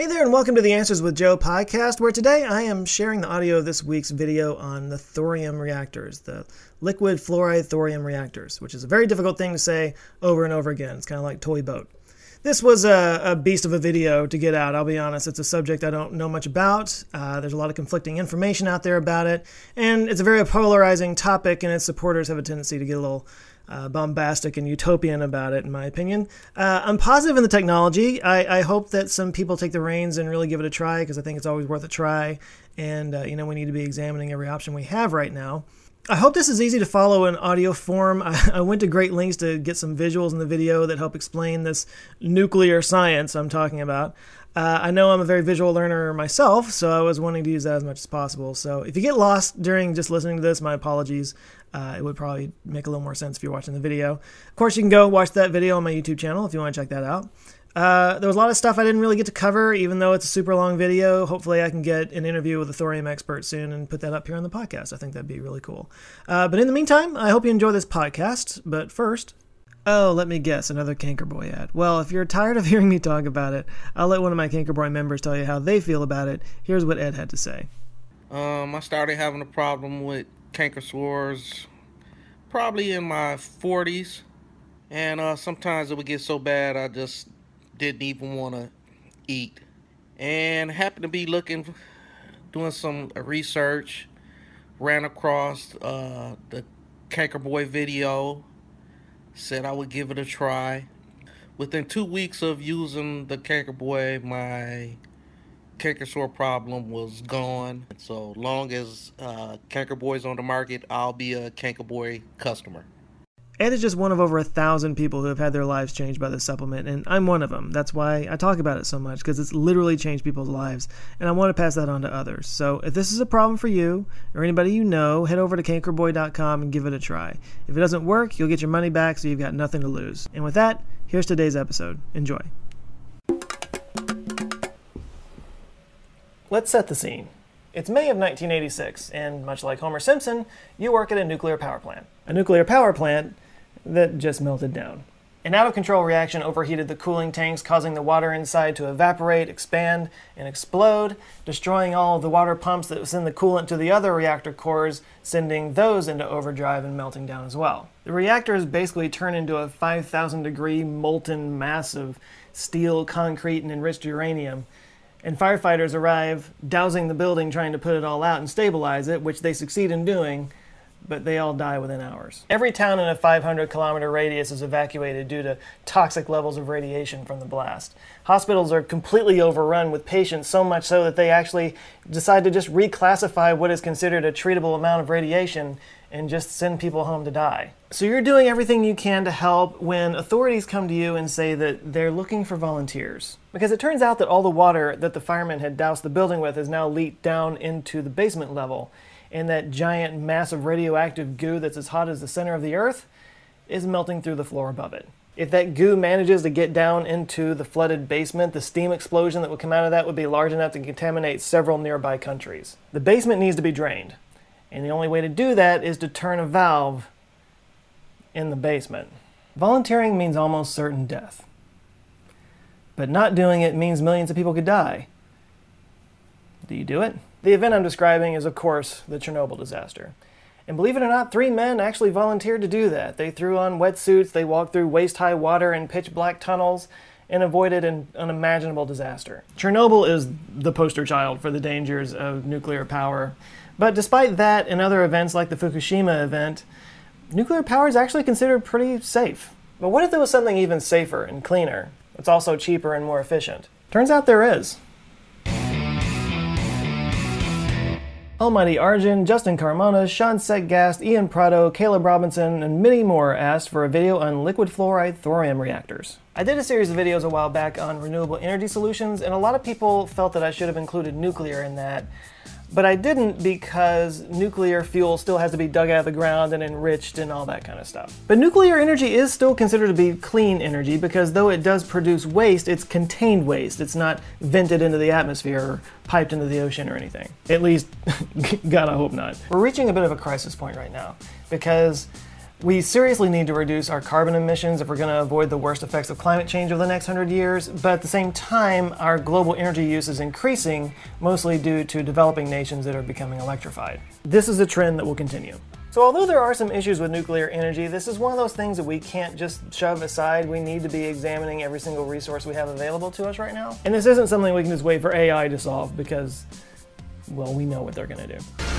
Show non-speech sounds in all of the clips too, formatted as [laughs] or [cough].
Hey there, and welcome to the Answers with Joe podcast, where today I am sharing the audio of this week's video on the thorium reactors, the liquid fluoride thorium reactors, which is a very difficult thing to say over and over again. It's kind of like toy boat. This was a, a, beast of a video to get out. I'll be honest, it's a subject I don't know much about. Uh, there's a lot of conflicting information out there about it, and it's a very polarizing topic, and its supporters have a tendency to get a little uh, bombastic and utopian about it, in my opinion. Uh, I'm positive in the technology. I, I, hope that some people take the reins and really give it a try because I think it's always worth a try. And, uh, you know, we need to be examining every option we have right now. I hope this is easy to follow in audio form. [laughs] I, I went to great lengths to get some visuals in the video that help explain this nuclear science I'm talking about. Uh, I know I'm a very visual learner myself, so I was wanting to use that as much as possible. So if you get lost during just listening to this, my apologies. Uh, it would probably make a little more sense if you're watching the video. Of course, you can go watch that video on my YouTube channel if you want to check that out. Uh, there was a lot of stuff I didn't really get to cover, even though it's a super long video. Hopefully, I can get an interview with a thorium expert soon and put that up here on the podcast. I think that'd be really cool. Uh, but in the meantime, I hope you enjoy this podcast. But first, Oh, let me guess, another Cankerboy ad. Well, if you're tired of [laughs] hearing me talk about it, I'll let one of my Cankerboy members tell you how they feel about it. Here's what Ed had to say. Um, I started having a problem with canker sores probably in my 40s, and uh, sometimes it would get so bad I just didn't even want to eat. And happened to be looking, doing some research, ran across uh, the Cankerboy video said I would give it a try. Within two weeks of using the Canker Boy, my canker sore problem was gone. So long as uh, Canker Boy's on the market, I'll be a Canker Boy customer. Ed is just one of over a thousand people who have had their lives changed by this supplement, and I'm one of them. That's why I talk about it so much, because it's literally changed people's lives, and I want to pass that on to others. So if this is a problem for you or anybody you know, head over to cankerboy.com and give it a try. If it doesn't work, you'll get your money back, so you've got nothing to lose. And with that, here's today's episode. Enjoy. Let's set the scene. It's May of 1986, and much like Homer Simpson, you work at a nuclear power plant. A nuclear power plant that just melted down. An out of control reaction overheated the cooling tanks, causing the water inside to evaporate, expand, and explode, destroying all of the water pumps that send the coolant to the other reactor cores, sending those into overdrive and melting down as well. The reactors basically turn into a 5,000 degree molten mass of steel, concrete, and enriched uranium. And firefighters arrive, dousing the building, trying to put it all out and stabilize it, which they succeed in doing but they all die within hours. Every town in a 500 kilometer radius is evacuated due to toxic levels of radiation from the blast. Hospitals are completely overrun with patients, so much so that they actually decide to just reclassify what is considered a treatable amount of radiation and just send people home to die. So you're doing everything you can to help when authorities come to you and say that they're looking for volunteers. Because it turns out that all the water that the firemen had doused the building with has now leaked down into the basement level and that giant massive radioactive goo that's as hot as the center of the earth is melting through the floor above it. If that goo manages to get down into the flooded basement, the steam explosion that would come out of that would be large enough to contaminate several nearby countries. The basement needs to be drained, and the only way to do that is to turn a valve in the basement. Volunteering means almost certain death. But not doing it means millions of people could die. Do you do it? The event I'm describing is, of course, the Chernobyl disaster. And believe it or not, three men actually volunteered to do that. They threw on wetsuits, they walked through waist high water and pitch black tunnels, and avoided an unimaginable disaster. Chernobyl is the poster child for the dangers of nuclear power. But despite that and other events like the Fukushima event, nuclear power is actually considered pretty safe. But what if there was something even safer and cleaner? It's also cheaper and more efficient. Turns out there is. Almighty Arjun, Justin Carmona, Sean Setgast, Ian Prado, Caleb Robinson, and many more asked for a video on liquid fluoride thorium reactors. I did a series of videos a while back on renewable energy solutions, and a lot of people felt that I should have included nuclear in that. But I didn't because nuclear fuel still has to be dug out of the ground and enriched and all that kind of stuff. But nuclear energy is still considered to be clean energy because though it does produce waste, it's contained waste. It's not vented into the atmosphere or piped into the ocean or anything. At least, [laughs] God, I hope not. We're reaching a bit of a crisis point right now because we seriously need to reduce our carbon emissions if we're going to avoid the worst effects of climate change over the next 100 years, but at the same time, our global energy use is increasing, mostly due to developing nations that are becoming electrified. This is a trend that will continue. So, although there are some issues with nuclear energy, this is one of those things that we can't just shove aside. We need to be examining every single resource we have available to us right now. And this isn't something we can just wait for AI to solve because, well, we know what they're going to do.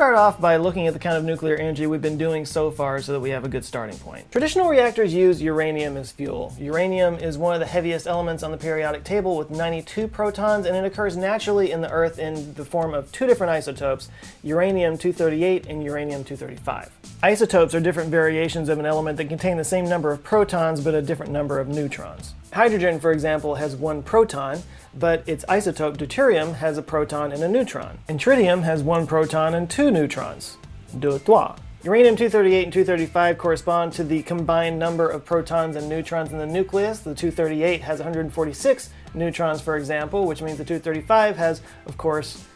Start off by looking at the kind of nuclear energy we've been doing so far so that we have a good starting point. Traditional reactors use uranium as fuel. Uranium is one of the heaviest elements on the periodic table with 92 protons and it occurs naturally in the Earth in the form of two different isotopes, uranium-238 and uranium-235. Isotopes are different variations of an element that contain the same number of protons but a different number of neutrons. Hydrogen, for example, has one proton, but its isotope deuterium has a proton and a neutron. And tritium has one proton and two neutrons. Deux, trois. Uranium-238 and 235 correspond to the combined number of protons and neutrons in the nucleus. The 238 has 146 neutrons, for example, which means the 235 has, of course,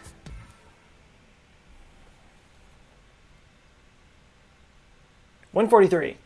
One forty-three.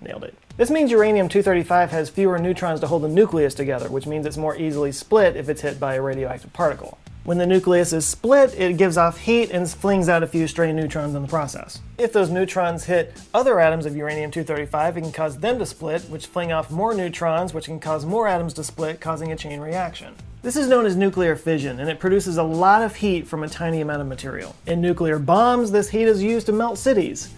Nailed it. This means uranium-235 has fewer neutrons to hold the nucleus together, which means it's more easily split if it's hit by a radioactive particle. When the nucleus is split, it gives off heat and flings out a few stray neutrons in the process. If those neutrons hit other atoms of uranium-235, it can cause them to split, which fling off more neutrons, which can cause more atoms to split, causing a chain reaction. This is known as nuclear fission, and it produces a lot of heat from a tiny amount of material. In nuclear bombs, this heat is used to melt cities.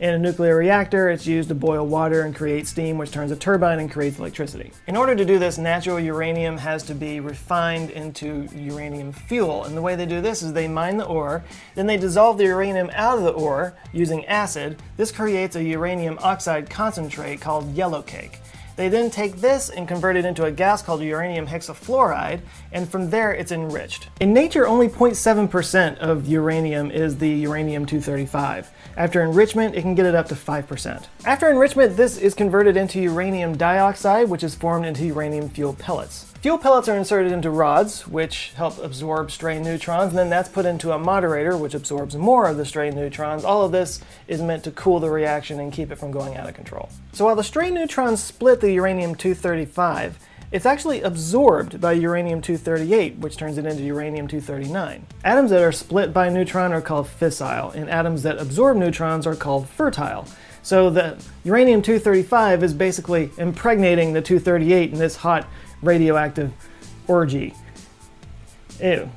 In a nuclear reactor, it's used to boil water and create steam, which turns a turbine and creates electricity. In order to do this, natural uranium has to be refined into uranium fuel. And the way they do this is they mine the ore, then they dissolve the uranium out of the ore using acid. This creates a uranium oxide concentrate called yellowcake. They then take this and convert it into a gas called uranium hexafluoride, and from there it's enriched. In nature, only 0.7% of uranium is the uranium 235. After enrichment, it can get it up to 5%. After enrichment, this is converted into uranium dioxide, which is formed into uranium fuel pellets. Fuel pellets are inserted into rods, which help absorb stray neutrons, and then that's put into a moderator, which absorbs more of the stray neutrons. All of this is meant to cool the reaction and keep it from going out of control. So while the stray neutrons split the uranium-235, it's actually absorbed by uranium-238, which turns it into uranium-239. Atoms that are split by a neutron are called fissile, and atoms that absorb neutrons are called fertile. So the uranium-235 is basically impregnating the 238 in this hot radioactive orgy. Ew.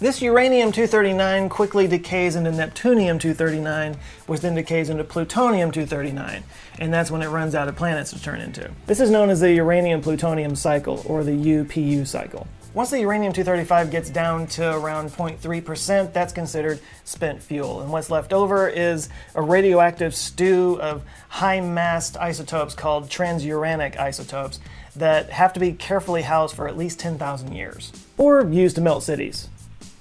This uranium-239 quickly decays into neptunium-239, which then decays into plutonium-239, and that's when it runs out of planets to turn into. This is known as the uranium-plutonium cycle, or the UPU cycle. Once the uranium-235 gets down to around 0.3%, that's considered spent fuel. And what's left over is a radioactive stew of high-massed isotopes called transuranic isotopes that have to be carefully housed for at least 10,000 years, or used to melt cities.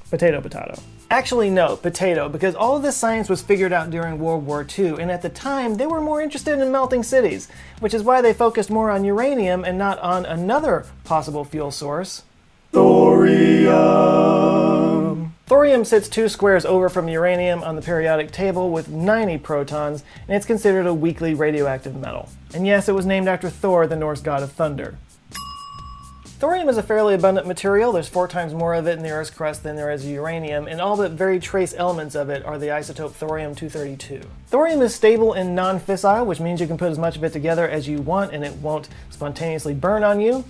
Potato, potato. Actually, no, potato, because all of this science was figured out during World War II, and at the time they were more interested in melting cities, which is why they focused more on uranium and not on another possible fuel source thorium. Thorium sits two squares over from uranium on the periodic table with 90 protons, and it's considered a weakly radioactive metal. And yes, it was named after Thor, the Norse god of thunder. Thorium is a fairly abundant material. There's four times more of it in the Earth's crust than there is uranium, and all but very trace elements of it are the isotope thorium-232. Thorium is stable and non-fissile, which means you can put as much of it together as you want and it won't spontaneously burn on you.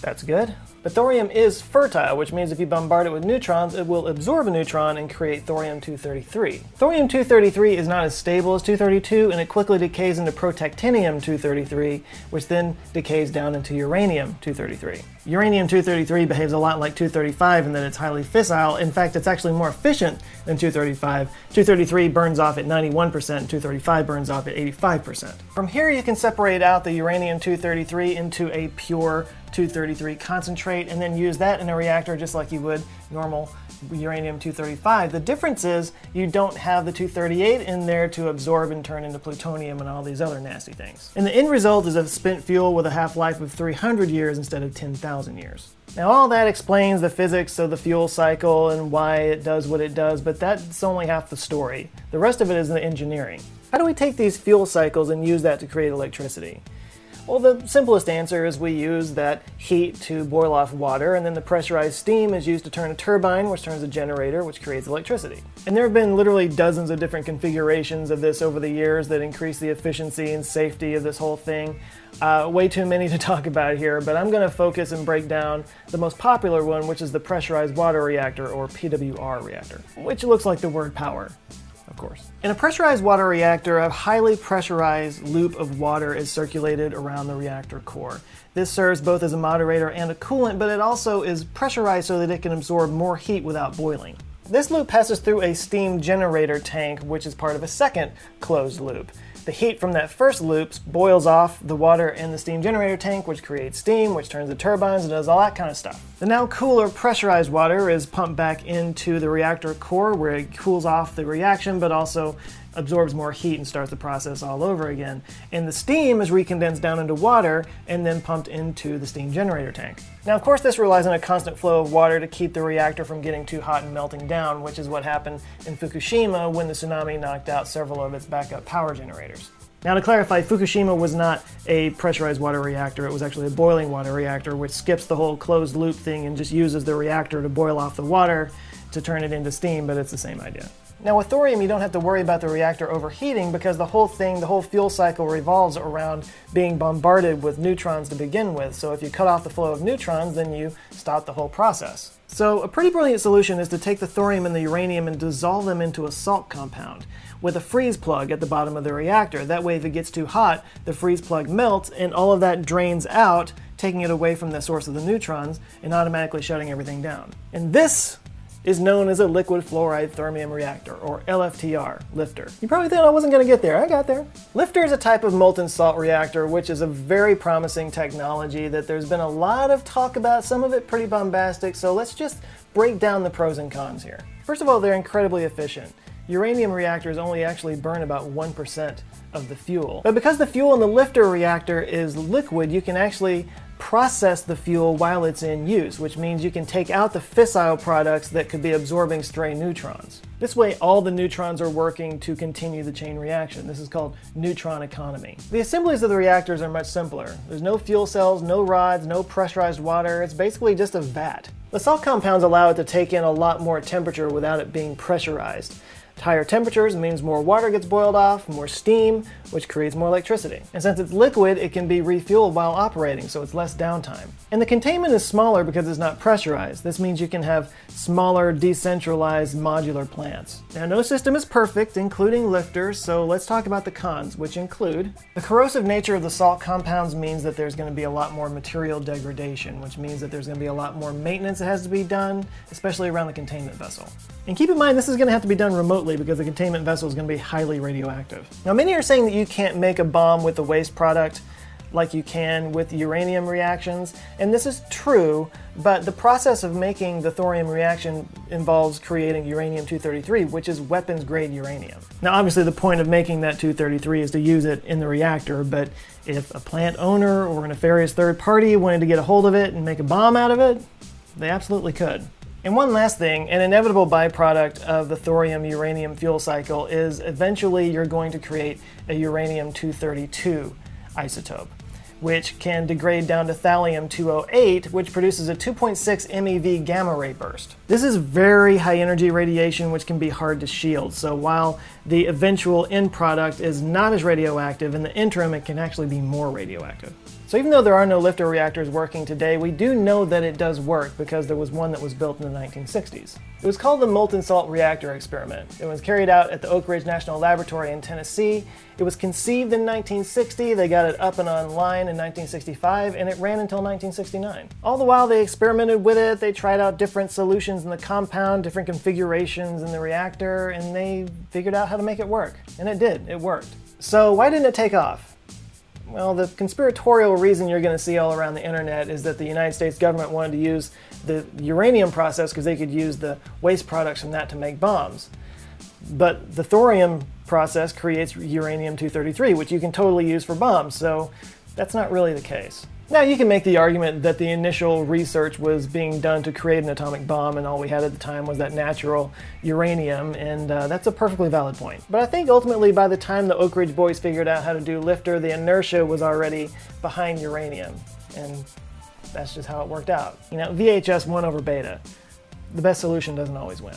That's good. But thorium is fertile, which means if you bombard it with neutrons, it will absorb a neutron and create thorium-233. Thorium-233 is not as stable as 232, and it quickly decays into protactinium-233, which then decays down into uranium-233. Uranium-233 behaves a lot like 235 in that it's highly fissile. In fact, it's actually more efficient than 235. 233 burns off at 91%, 235 burns off at 85%. From here, you can separate out the uranium-233 into a pure 233 concentrate and then use that in a reactor just like you would normal uranium 235. The difference is you don't have the 238 in there to absorb and turn into plutonium and all these other nasty things. And the end result is a spent fuel with a half-life of 300 years instead of 10,000 years. Now, all that explains the physics of the fuel cycle and why it does what it does, but that's only half the story. The rest of it is the engineering. How do we take these fuel cycles and use that to create electricity? Well, the simplest answer is we use that heat to boil off water, and then the pressurized steam is used to turn a turbine, which turns a generator, which creates electricity. And there have been literally dozens of different configurations of this over the years that increase the efficiency and safety of this whole thing. Uh, way too many to [laughs] talk about here, but I'm going to focus and break down the most popular one, which is the pressurized water reactor, or PWR reactor, which looks like the word power of course. In a pressurized water reactor, a highly pressurized loop of water is circulated around the reactor core. This serves both as a moderator and a coolant, but it also is pressurized so that it can absorb more heat without boiling. This loop passes through a steam generator tank, which is part of a second closed loop. The heat from that first loop boils off the water in the steam generator tank, which creates steam, which turns the turbines and does all that kind of stuff. The now cooler pressurized water is pumped back into the reactor core where it cools off the reaction, but also absorbs more heat and starts the process all over again. And the steam is recondensed down into water and then pumped into the steam generator tank. Now, of course, this relies on a constant flow of water to keep the reactor from getting too hot and melting down, which is what happened in Fukushima when the tsunami knocked out several of its backup power generators. Now, to clarify, Fukushima was not a pressurized water reactor, it was actually a boiling water reactor, which skips the whole closed loop thing and just uses the reactor to boil off the water to turn it into steam, but it's the same idea. Now with thorium, you don't have to worry about the reactor overheating because the whole thing, the whole fuel cycle revolves around being bombarded with neutrons to begin with. So if you cut off the flow of neutrons, then you stop the whole process. So a pretty brilliant solution is to take the thorium and the uranium and dissolve them into a salt compound with a freeze plug at the bottom of the reactor. That way, if it gets too hot, the freeze plug melts and all of that drains out, taking it away from the source of the neutrons and automatically shutting everything down. And this is known as a liquid fluoride thorium reactor, or LFTR, lifter. You probably thought I wasn't going to get there. I got there. Lifter is a type of molten salt reactor, which is a very promising technology that there's been a lot of talk about, some of it pretty bombastic, so let's just break down the pros and cons here. First of all, they're incredibly efficient. Uranium reactors only actually burn about 1% of the fuel. But because the fuel in the lifter reactor is liquid, you can actually process the fuel while it's in use, which means you can take out the fissile products that could be absorbing stray neutrons. This way, all the neutrons are working to continue the chain reaction. This is called neutron economy. The assemblies of the reactors are much simpler. There's no fuel cells, no rods, no pressurized water. It's basically just a vat. The salt compounds allow it to take in a lot more temperature without it being pressurized. Higher temperatures means more water gets boiled off, more steam, which creates more electricity. And since it's liquid, it can be refueled while operating, so it's less downtime. And the containment is smaller because it's not pressurized. This means you can have smaller, decentralized, modular plants. Now, no system is perfect, including LFTRs, so let's talk about the cons, which include the corrosive nature of the salt compounds means that there's going to be a lot more material degradation, which means that there's going to be a lot more maintenance that has to be done, especially around the containment vessel. And keep in mind, this is going to have to be done remotely because the containment vessel is going to be highly radioactive. Now, many are saying that you can't make a bomb with the waste product like you can with uranium reactions, and this is true, but the process of making the thorium reaction involves creating uranium 233, which is weapons grade uranium. Now, obviously, the point of making that 233 is to use it in the reactor, but if a plant owner or a nefarious third party wanted to get a hold of it and make a bomb out of it, they absolutely could. And one last thing, an inevitable byproduct of the thorium uranium fuel cycle is eventually you're going to create a uranium 232 isotope, which can degrade down to thallium 208, which produces a 2.6 MeV gamma ray burst. This is very high energy radiation, which can be hard to shield. So while the eventual end product is not as radioactive, in the interim it can actually be more radioactive. So even though there are no lifter reactors working today, we do know that it does work because there was one that was built in the 1960s. It was called the molten salt reactor experiment. It was carried out at the Oak Ridge National Laboratory in Tennessee. It was conceived in 1960, they got it up and online in 1965, and it ran until 1969. All the while they experimented with it, they tried out different solutions in the compound, different configurations in the reactor, and they figured out how to make it work. And it did, it worked. So why didn't it take off? Well, the conspiratorial reason you're going to see all around the internet is that the United States government wanted to use the uranium process because they could use the waste products from that to make bombs. But the thorium process creates uranium 233, which you can totally use for bombs, so that's not really the case. Now, you can make the argument that the initial research was being done to create an atomic bomb, and all we had at the time was that natural uranium, and uh, that's a perfectly valid point. But I think ultimately, by the time the Oak Ridge boys figured out how to do lifter, the inertia was already behind uranium, and that's just how it worked out. You know, VHS won over beta. The best solution doesn't always win.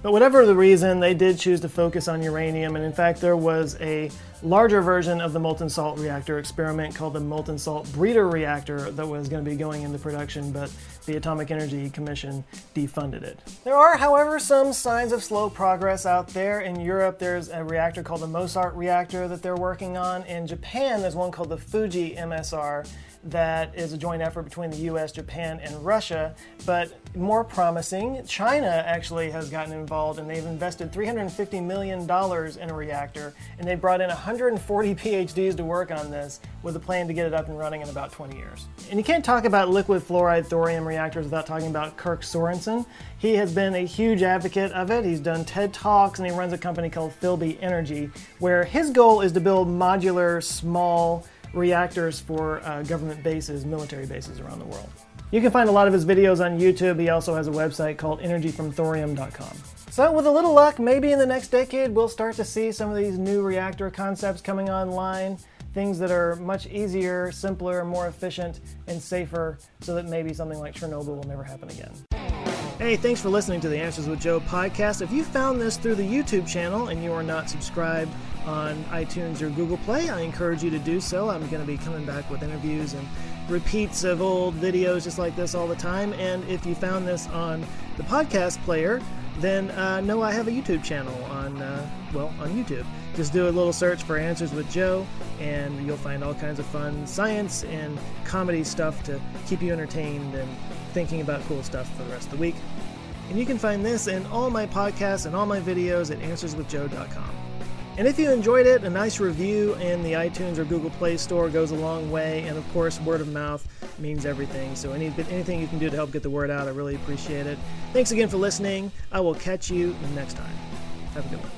But whatever the reason, they did choose to focus on uranium, and in fact, there was a larger version of the molten salt reactor experiment called the molten salt breeder reactor that was going to be going into production, but the Atomic Energy Commission defunded it. There are, however, some signs of slow progress out there. In Europe, there's a reactor called the Mosart reactor that they're working on. In Japan, there's one called the Fuji MSR that is a joint effort between the US, Japan, and Russia. But more promising, China actually has gotten involved and they've invested $350 million in a reactor and they brought in 140 PhDs to work on this with a plan to get it up and running in about 20 years. And you can't talk about liquid fluoride thorium reactors without talking about Kirk Sorensen. He has been a huge advocate of it. He's done TED Talks and he runs a company called Flibe Energy, where his goal is to build modular, small, reactors for uh, government bases, military bases around the world. You can find a lot of his videos on YouTube. He also has a website called energyfromthorium.com. So, with a little luck, maybe in the next decade we'll start to see some of these new reactor concepts coming online. Things that are much easier, simpler, more efficient, and safer, so that maybe something like Chernobyl will never happen again. Hey, thanks for listening to the Answers with Joe podcast. If you found this through the YouTube channel and you are not subscribed on iTunes or Google Play, I encourage you to do so. I'm going to be coming back with interviews and repeats of old videos just like this all the time. And if you found this on the podcast player, then uh, know I have a YouTube channel on, uh, well, on YouTube. Just do a little search for Answers with Joe, and you'll find all kinds of fun science and comedy stuff to keep you entertained and thinking about cool stuff for the rest of the week. And you can find this and all my podcasts and all my videos at answerswithjoe.com. And if you enjoyed it, a nice review in the iTunes or Google Play Store goes a long way. And of course, word of mouth means everything. So any, anything you can do to help get the word out, I really appreciate it. Thanks again for listening. I will catch you next time. Have a good one.